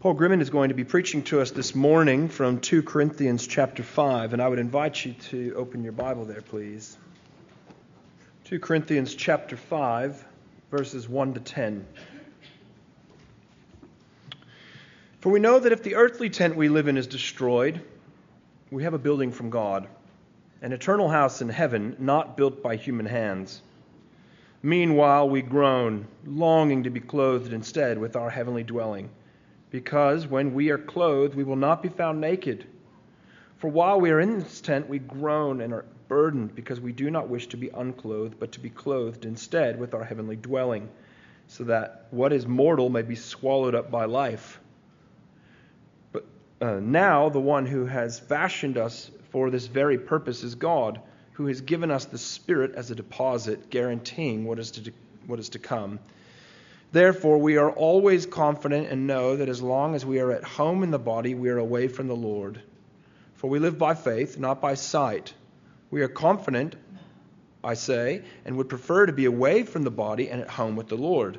Paul Grimmond is going to be preaching to us this morning from 2 Corinthians chapter 5, and I would invite you to open your Bible there, please. 2 Corinthians chapter 5, verses 1 to 10. For we know that if the earthly tent we live in is destroyed, we have a building from God, an eternal house in heaven, not built by human hands. Meanwhile, we groan, longing to be clothed instead with our heavenly dwelling because when we are clothed, we will not be found naked. For while we are in this tent, we groan and are burdened because we do not wish to be unclothed, but to be clothed instead with our heavenly dwelling, so that what is mortal may be swallowed up by life. But uh, now, the one who has fashioned us for this very purpose is God, who has given us the Spirit as a deposit, guaranteeing what is to, what is to come. Therefore, we are always confident and know that as long as we are at home in the body, we are away from the Lord. For we live by faith, not by sight. We are confident, I say, and would prefer to be away from the body and at home with the Lord.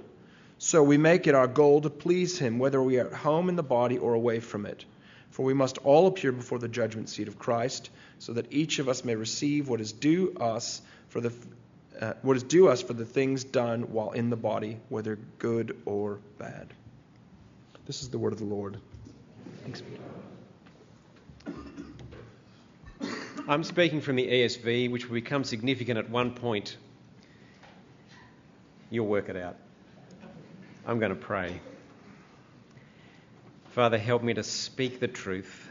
So we make it our goal to please Him, whether we are at home in the body or away from it. For we must all appear before the judgment seat of Christ, so that each of us may receive what is due us for the uh, what is due us for the things done while in the body, whether good or bad. This is the word of the Lord. Thanks I'm speaking from the ESV, which will become significant at one point. You'll work it out. I'm going to pray. Father, help me to speak the truth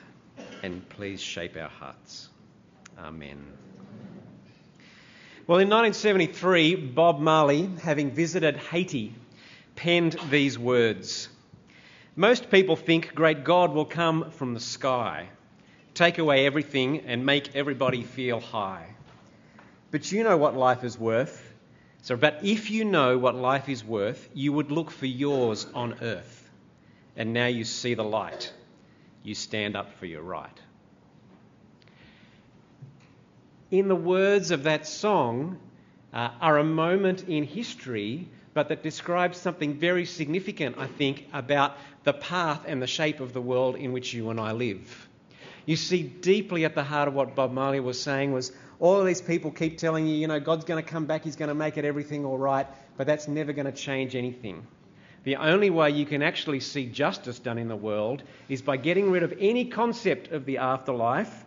and please shape our hearts. Amen. Well, in 1973, Bob Marley, having visited Haiti, penned these words Most people think great God will come from the sky, take away everything, and make everybody feel high. But you know what life is worth. So, but if you know what life is worth, you would look for yours on earth. And now you see the light. You stand up for your right in the words of that song uh, are a moment in history, but that describes something very significant, I think, about the path and the shape of the world in which you and I live. You see, deeply at the heart of what Bob Marley was saying was all of these people keep telling you, you know, God's going to come back, He's going to make it everything all right, but that's never going to change anything. The only way you can actually see justice done in the world is by getting rid of any concept of the afterlife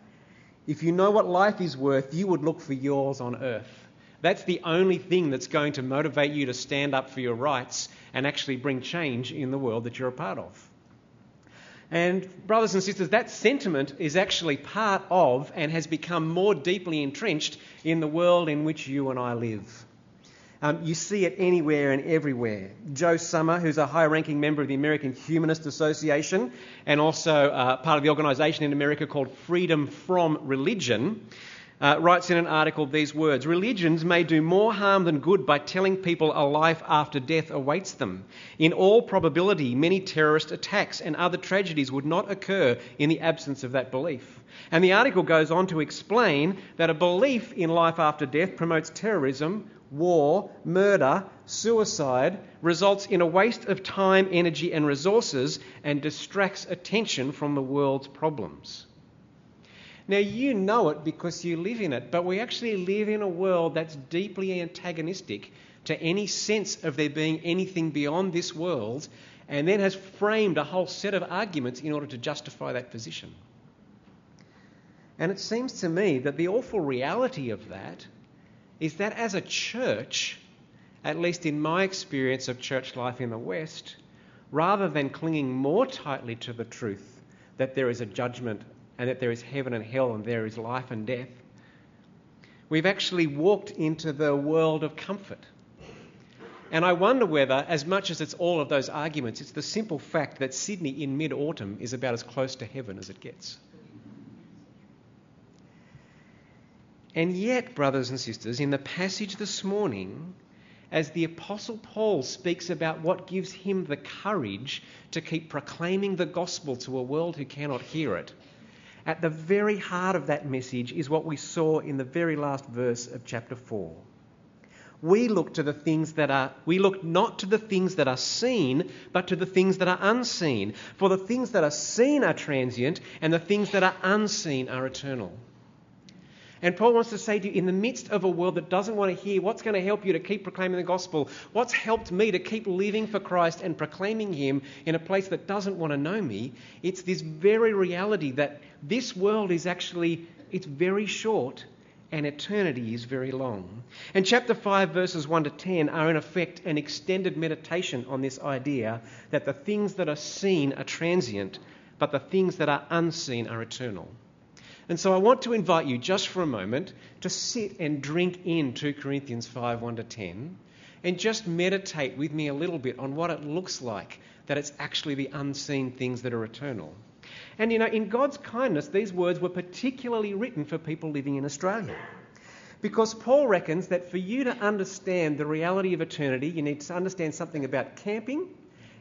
if you know what life is worth, you would look for yours on earth. That's the only thing that's going to motivate you to stand up for your rights and actually bring change in the world that you're a part of. And, brothers and sisters, that sentiment is actually part of and has become more deeply entrenched in the world in which you and I live. Um, you see it anywhere and everywhere. Joe Sommer, who's a high ranking member of the American Humanist Association and also uh, part of the organisation in America called Freedom from Religion, uh, writes in an article these words Religions may do more harm than good by telling people a life after death awaits them. In all probability, many terrorist attacks and other tragedies would not occur in the absence of that belief. And the article goes on to explain that a belief in life after death promotes terrorism, war, murder, suicide results in a waste of time, energy, and resources and distracts attention from the world's problems. Now, you know it because you live in it, but we actually live in a world that's deeply antagonistic to any sense of there being anything beyond this world, and then has framed a whole set of arguments in order to justify that position. And it seems to me that the awful reality of that is that as a church, at least in my experience of church life in the West, rather than clinging more tightly to the truth that there is a judgment and that there is heaven and hell and there is life and death, we've actually walked into the world of comfort. And I wonder whether, as much as it's all of those arguments, it's the simple fact that Sydney in mid autumn is about as close to heaven as it gets. And yet, brothers and sisters, in the passage this morning, as the Apostle Paul speaks about what gives him the courage to keep proclaiming the gospel to a world who cannot hear it, at the very heart of that message is what we saw in the very last verse of chapter 4. we look to the things that are we look not to the things that are seen but to the things that are unseen for the things that are seen are transient and the things that are unseen are eternal and Paul wants to say to you, in the midst of a world that doesn't want to hear, what's going to help you to keep proclaiming the gospel? What's helped me to keep living for Christ and proclaiming Him in a place that doesn't want to know me? It's this very reality that this world is actually, it's very short and eternity is very long. And chapter 5, verses 1 to 10 are in effect an extended meditation on this idea that the things that are seen are transient, but the things that are unseen are eternal. And so I want to invite you just for a moment to sit and drink in 2 Corinthians 5 1 to 10 and just meditate with me a little bit on what it looks like that it's actually the unseen things that are eternal. And you know, in God's kindness, these words were particularly written for people living in Australia. Because Paul reckons that for you to understand the reality of eternity, you need to understand something about camping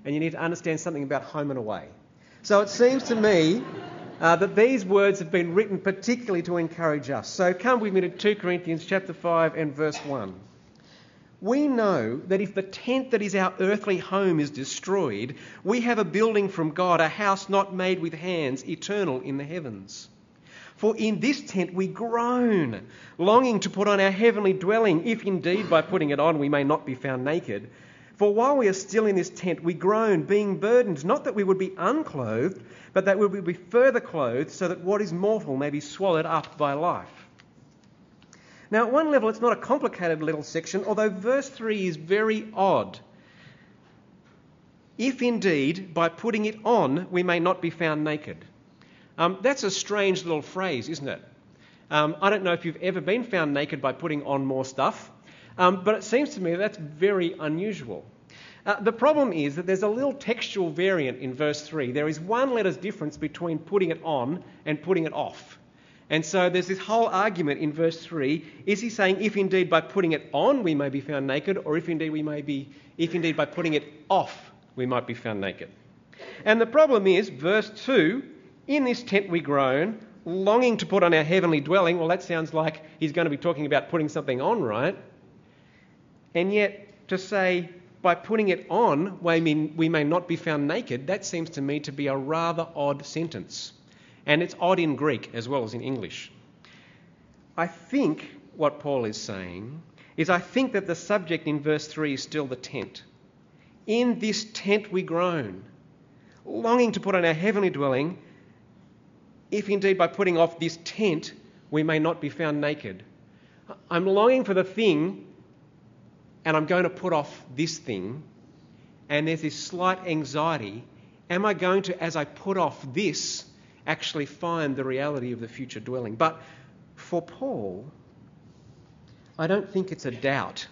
and you need to understand something about home and away. So it seems to me uh, that these words have been written particularly to encourage us. So come with me to 2 Corinthians chapter 5 and verse 1. We know that if the tent that is our earthly home is destroyed, we have a building from God, a house not made with hands, eternal in the heavens. For in this tent we groan, longing to put on our heavenly dwelling, if indeed by putting it on we may not be found naked. For while we are still in this tent, we groan, being burdened, not that we would be unclothed, but that we would be further clothed, so that what is mortal may be swallowed up by life. Now, at one level, it's not a complicated little section, although verse 3 is very odd. If indeed, by putting it on, we may not be found naked. Um, that's a strange little phrase, isn't it? Um, I don't know if you've ever been found naked by putting on more stuff, um, but it seems to me that's very unusual. Uh, the problem is that there's a little textual variant in verse 3. There is one letter's difference between putting it on and putting it off. And so there's this whole argument in verse 3. Is he saying, if indeed by putting it on we may be found naked, or if indeed we may be, if indeed by putting it off we might be found naked? And the problem is, verse 2, in this tent we groan, longing to put on our heavenly dwelling. Well, that sounds like he's going to be talking about putting something on, right? And yet, to say, by putting it on, we may, not be found naked, that seems to me to be a rather odd sentence. And it's odd in Greek as well as in English. I think what Paul is saying is I think that the subject in verse 3 is still the tent. In this tent we groan, longing to put on our heavenly dwelling, if indeed by putting off this tent we may not be found naked. I'm longing for the thing and I'm going to put off this thing, and there's this slight anxiety. Am I going to, as I put off this, actually find the reality of the future dwelling? But for Paul, I don't think it's a doubt,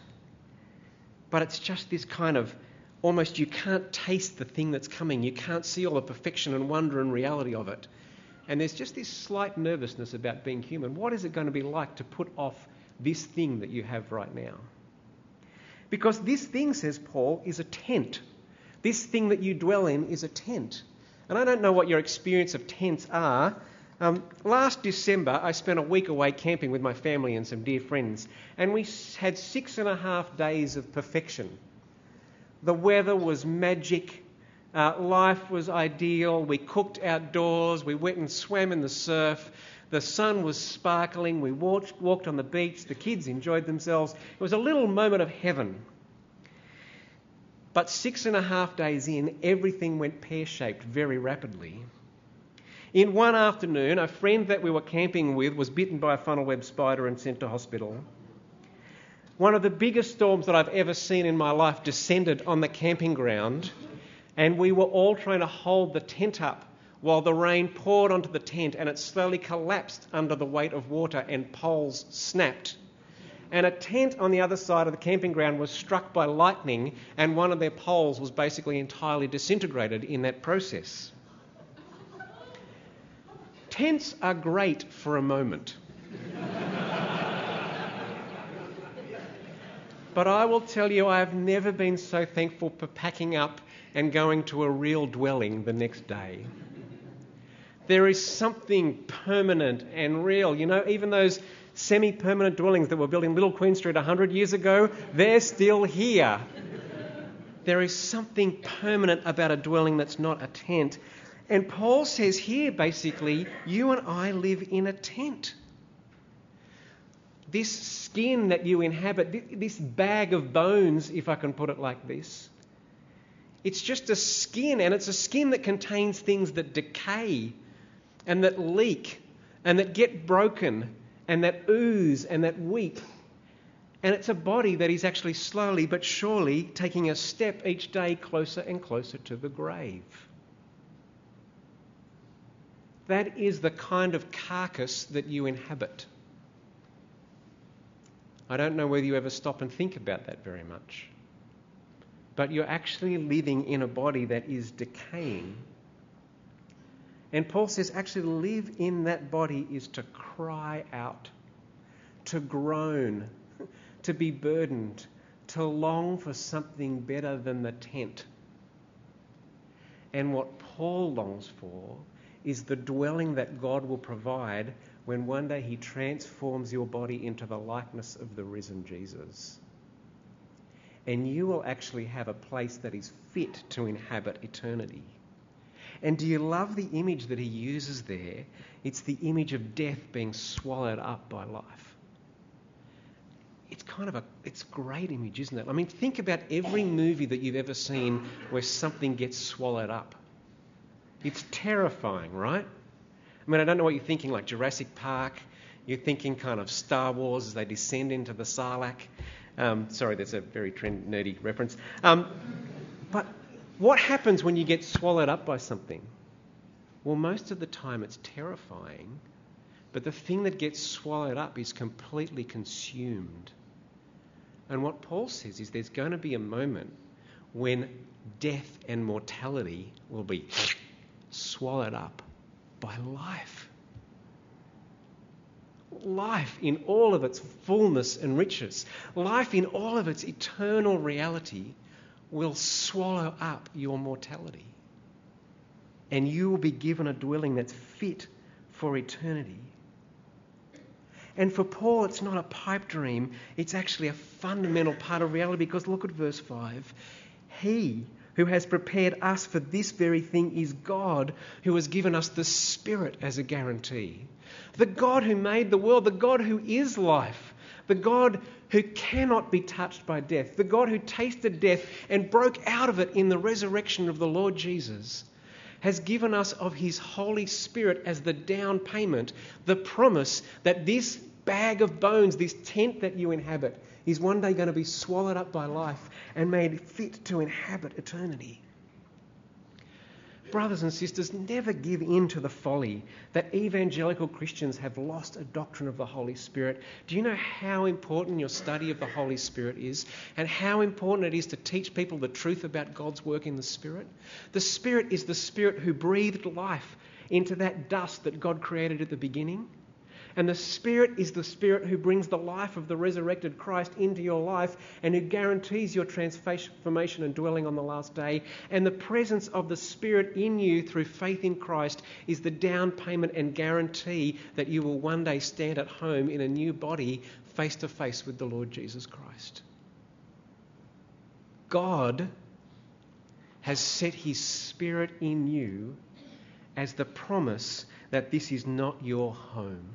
but it's just this kind of almost you can't taste the thing that's coming. You can't see all the perfection and wonder and reality of it. And there's just this slight nervousness about being human. What is it going to be like to put off this thing that you have right now? Because this thing, says Paul, is a tent. This thing that you dwell in is a tent. And I don't know what your experience of tents are. Um, last December, I spent a week away camping with my family and some dear friends, and we had six and a half days of perfection. The weather was magic. Uh, life was ideal. We cooked outdoors. We went and swam in the surf. The sun was sparkling. We walked, walked on the beach. The kids enjoyed themselves. It was a little moment of heaven. But six and a half days in, everything went pear shaped very rapidly. In one afternoon, a friend that we were camping with was bitten by a funnel web spider and sent to hospital. One of the biggest storms that I've ever seen in my life descended on the camping ground, and we were all trying to hold the tent up while the rain poured onto the tent and it slowly collapsed under the weight of water and poles snapped. And a tent on the other side of the camping ground was struck by lightning, and one of their poles was basically entirely disintegrated in that process. Tents are great for a moment. but I will tell you, I have never been so thankful for packing up and going to a real dwelling the next day there is something permanent and real. You know, even those semi permanent dwellings that were built in Little Queen Street 100 years ago, they're still here. There is something permanent about a dwelling that's not a tent. And Paul says here basically, you and I live in a tent. This skin that you inhabit, this bag of bones, if I can put it like this, it's just a skin, and it's a skin that contains things that decay and that leak and that get broken and that ooze and that weep. And it's a body that is actually slowly but surely taking a step each day closer and closer to the grave. That is the kind of carcass that you inhabit. I don't know whether you ever stop and think about that very much. But you're actually living in a body that is decaying. And Paul says, actually, to live in that body is to cry out, to groan, to be burdened, to long for something better than the tent. And what Paul longs for is the dwelling that God will provide when one day He transforms your body into the likeness of the risen Jesus. And you will actually have a place that is fit to inhabit eternity. And do you love the image that he uses there? It's the image of death being swallowed up by life. It's kind of a it's a great image, isn't it? I mean, think about every movie that you've ever seen where something gets swallowed up. It's terrifying, right? I mean, I don't know what you're thinking, like Jurassic Park. You're thinking kind of Star Wars as they descend into the Sarlacc. Um, sorry, that's a very trend, nerdy reference. Um, what happens when you get swallowed up by something? Well, most of the time it's terrifying, but the thing that gets swallowed up is completely consumed. And what Paul says is there's going to be a moment when death and mortality will be swallowed up by life. Life in all of its fullness and riches, life in all of its eternal reality will swallow up your mortality. And you will be given a dwelling that's fit for eternity. And for Paul, it's not a pipe dream, it's actually a fundamental part of reality because look at verse 5. He who has prepared us for this very thing is God, who has given us the Spirit as a guarantee. The God who made the world, the God who is life, the God who cannot be touched by death, the God who tasted death and broke out of it in the resurrection of the Lord Jesus, has given us of his Holy Spirit as the down payment, the promise that this bag of bones, this tent that you inhabit, is one day going to be swallowed up by life and made fit to inhabit eternity. Brothers and sisters, never give in to the folly that evangelical Christians have lost a doctrine of the Holy Spirit. Do you know how important your study of the Holy Spirit is and how important it is to teach people the truth about God's work in the Spirit? The Spirit is the Spirit who breathed life into that dust that God created at the beginning. And the Spirit is the Spirit who brings the life of the resurrected Christ into your life and who guarantees your transformation and dwelling on the last day. And the presence of the Spirit in you through faith in Christ is the down payment and guarantee that you will one day stand at home in a new body face to face with the Lord Jesus Christ. God has set his Spirit in you as the promise that this is not your home.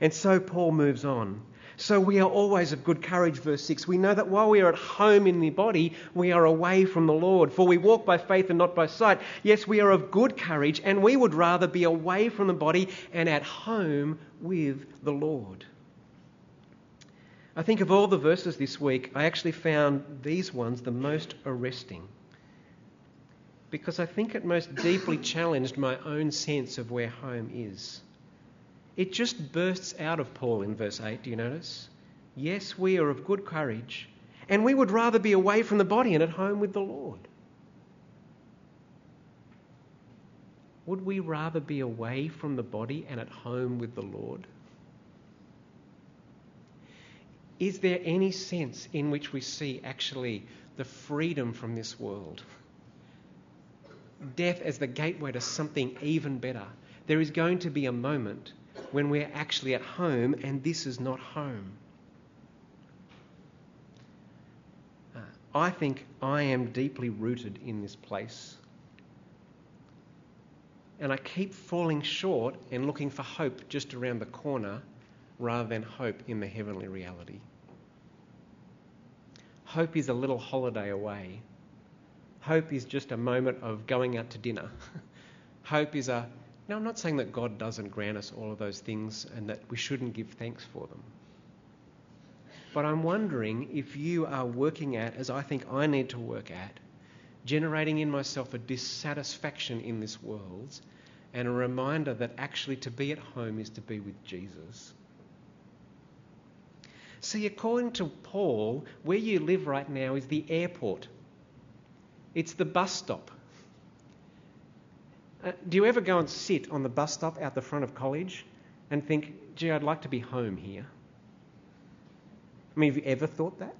And so Paul moves on. So we are always of good courage, verse 6. We know that while we are at home in the body, we are away from the Lord. For we walk by faith and not by sight. Yes, we are of good courage, and we would rather be away from the body and at home with the Lord. I think of all the verses this week, I actually found these ones the most arresting. Because I think it most deeply challenged my own sense of where home is. It just bursts out of Paul in verse 8. Do you notice? Yes, we are of good courage, and we would rather be away from the body and at home with the Lord. Would we rather be away from the body and at home with the Lord? Is there any sense in which we see actually the freedom from this world? Death as the gateway to something even better. There is going to be a moment when we're actually at home and this is not home. Uh, I think I am deeply rooted in this place. And I keep falling short and looking for hope just around the corner rather than hope in the heavenly reality. Hope is a little holiday away. Hope is just a moment of going out to dinner. Hope is a. Now, I'm not saying that God doesn't grant us all of those things and that we shouldn't give thanks for them. But I'm wondering if you are working at, as I think I need to work at, generating in myself a dissatisfaction in this world and a reminder that actually to be at home is to be with Jesus. See, according to Paul, where you live right now is the airport, it's the bus stop. Uh, do you ever go and sit on the bus stop out the front of college and think, gee, I'd like to be home here? I mean, have you ever thought that?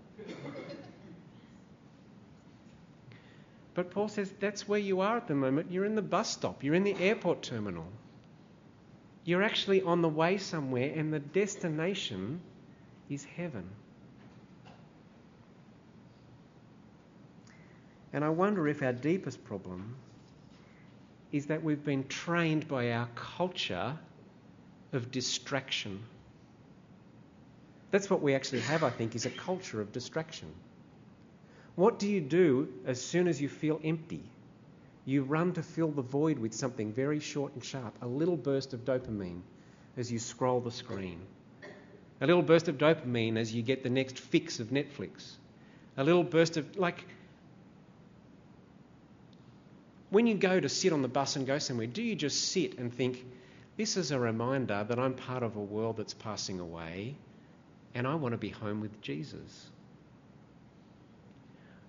But Paul says that's where you are at the moment. You're in the bus stop, you're in the airport terminal. You're actually on the way somewhere, and the destination is heaven. And I wonder if our deepest problem is that we've been trained by our culture of distraction. That's what we actually have, I think, is a culture of distraction. What do you do as soon as you feel empty? You run to fill the void with something very short and sharp, a little burst of dopamine as you scroll the screen, a little burst of dopamine as you get the next fix of Netflix, a little burst of, like, when you go to sit on the bus and go somewhere, do you just sit and think, this is a reminder that I'm part of a world that's passing away and I want to be home with Jesus?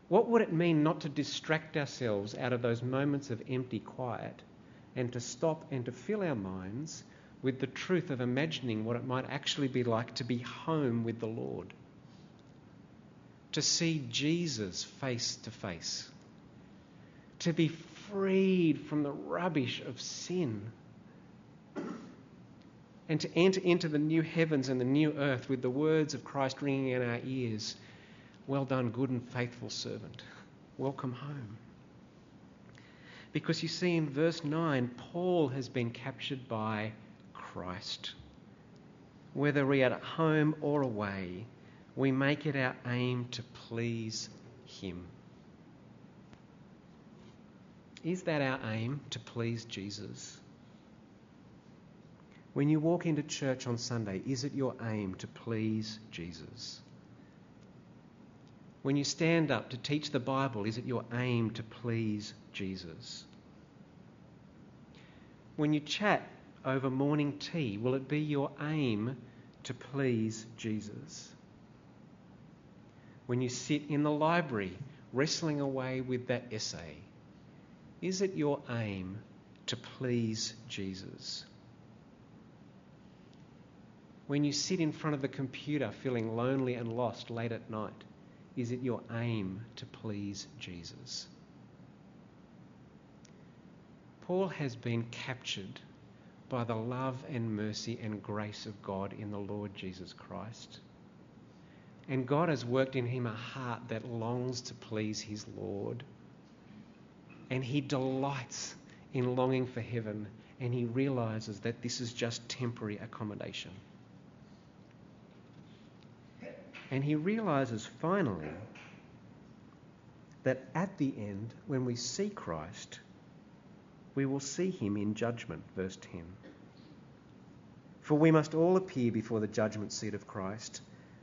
What would it mean not to distract ourselves out of those moments of empty quiet and to stop and to fill our minds with the truth of imagining what it might actually be like to be home with the Lord? To see Jesus face to face, to be freed from the rubbish of sin and to enter into the new heavens and the new earth with the words of Christ ringing in our ears Well done, good and faithful servant. Welcome home. Because you see, in verse 9, Paul has been captured by Christ. Whether we are at home or away, we make it our aim to please Him. Is that our aim, to please Jesus? When you walk into church on Sunday, is it your aim to please Jesus? When you stand up to teach the Bible, is it your aim to please Jesus? When you chat over morning tea, will it be your aim to please Jesus? When you sit in the library wrestling away with that essay, is it your aim to please Jesus? When you sit in front of the computer feeling lonely and lost late at night, is it your aim to please Jesus? Paul has been captured by the love and mercy and grace of God in the Lord Jesus Christ. And God has worked in him a heart that longs to please his Lord and he delights in longing for heaven and he realizes that this is just temporary accommodation. And he realizes finally that at the end, when we see Christ, we will see him in judgment, verse 10. For we must all appear before the judgment seat of Christ,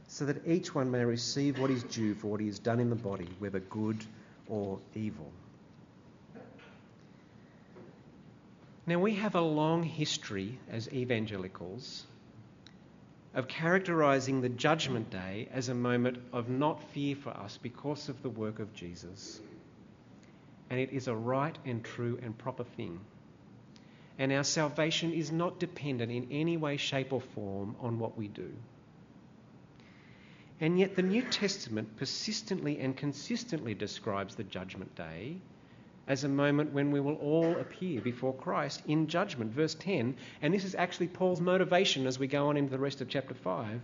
so that each one may receive what is due for what he has done in the body, whether good or evil. Now, we have a long history as evangelicals of characterizing the judgment day as a moment of not fear for us because of the work of Jesus. And it is a right and true and proper thing. And our salvation is not dependent in any way, shape, or form on what we do. And yet, the New Testament persistently and consistently describes the judgment day as a moment when we will all appear before Christ in judgment. Verse 10, and this is actually Paul's motivation as we go on into the rest of chapter 5.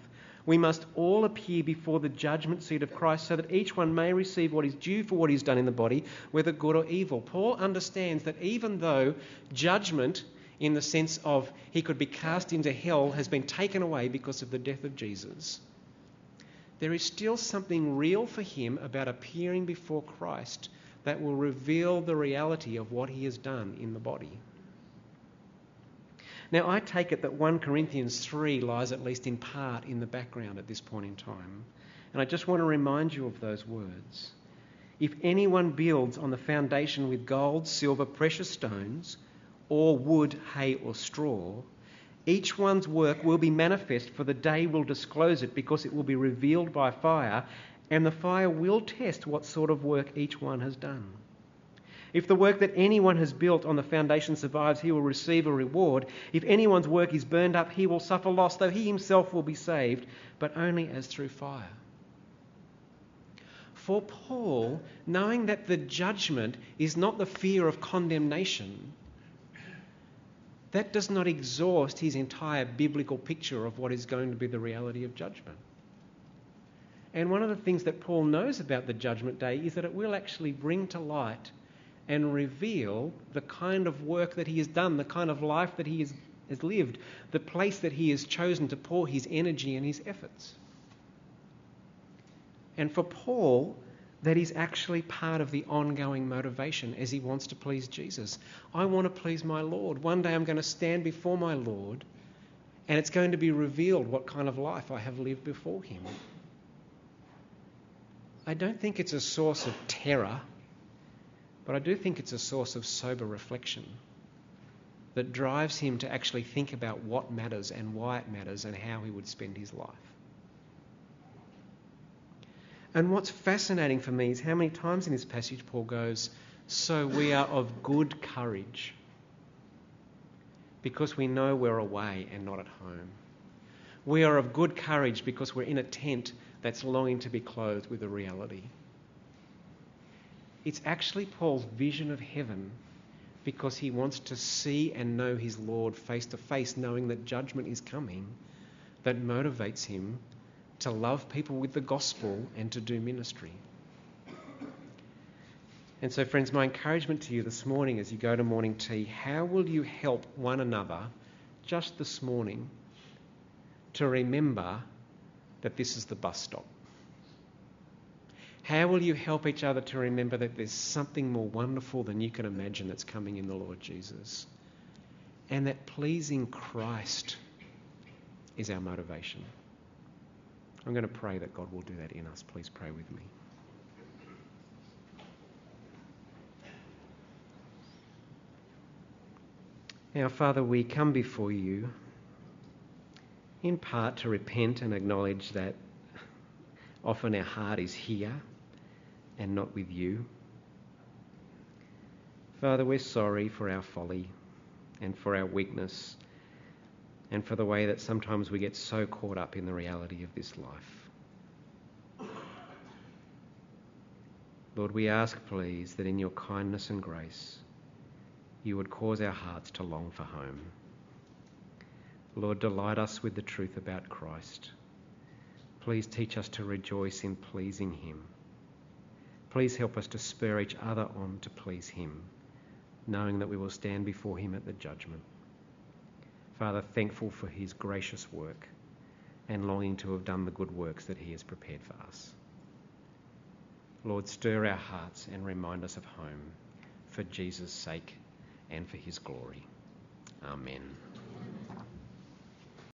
We must all appear before the judgment seat of Christ so that each one may receive what is due for what he's done in the body, whether good or evil. Paul understands that even though judgment, in the sense of he could be cast into hell, has been taken away because of the death of Jesus, there is still something real for him about appearing before Christ that will reveal the reality of what he has done in the body. Now, I take it that 1 Corinthians 3 lies at least in part in the background at this point in time. And I just want to remind you of those words. If anyone builds on the foundation with gold, silver, precious stones, or wood, hay, or straw, each one's work will be manifest, for the day will disclose it, because it will be revealed by fire, and the fire will test what sort of work each one has done. If the work that anyone has built on the foundation survives, he will receive a reward. If anyone's work is burned up, he will suffer loss, though he himself will be saved, but only as through fire. For Paul, knowing that the judgment is not the fear of condemnation, that does not exhaust his entire biblical picture of what is going to be the reality of judgment. And one of the things that Paul knows about the judgment day is that it will actually bring to light and reveal the kind of work that he has done, the kind of life that he has, has lived, the place that he has chosen to pour his energy and his efforts. And for Paul, that is actually part of the ongoing motivation as he wants to please Jesus. I want to please my Lord. One day I'm going to stand before my Lord, and it's going to be revealed what kind of life I have lived before him. I don't think it's a source of terror but I do think it's a source of sober reflection that drives him to actually think about what matters and why it matters and how he would spend his life. And what's fascinating for me is how many times in this passage Paul goes, So we are of good courage because we know we're away and not at home. We are of good courage because we're in a tent that's longing to be clothed with a reality. It's actually Paul's vision of heaven because he wants to see and know his Lord face to face, knowing that judgment is coming, that motivates him to love people with the gospel and to do ministry. And so, friends, my encouragement to you this morning as you go to morning tea how will you help one another just this morning to remember that this is the bus stop? How will you help each other to remember that there's something more wonderful than you can imagine that's coming in the Lord Jesus? And that pleasing Christ is our motivation. I'm going to pray that God will do that in us. Please pray with me. Now, Father, we come before you in part to repent and acknowledge that often our heart is here and not with you. Father, we're sorry for our folly and for our weakness and for the way that sometimes we get so caught up in the reality of this life. Lord, we ask, please, that in your kindness and grace, you would cause our hearts to long for home. Lord, delight us with the truth about Christ. Please teach us to rejoice in pleasing him Please help us to spur each other on to please Him, knowing that we will stand before Him at the judgment. Father, thankful for His gracious work and longing to have done the good works that He has prepared for us. Lord, stir our hearts and remind us of home for Jesus' sake and for His glory. Amen.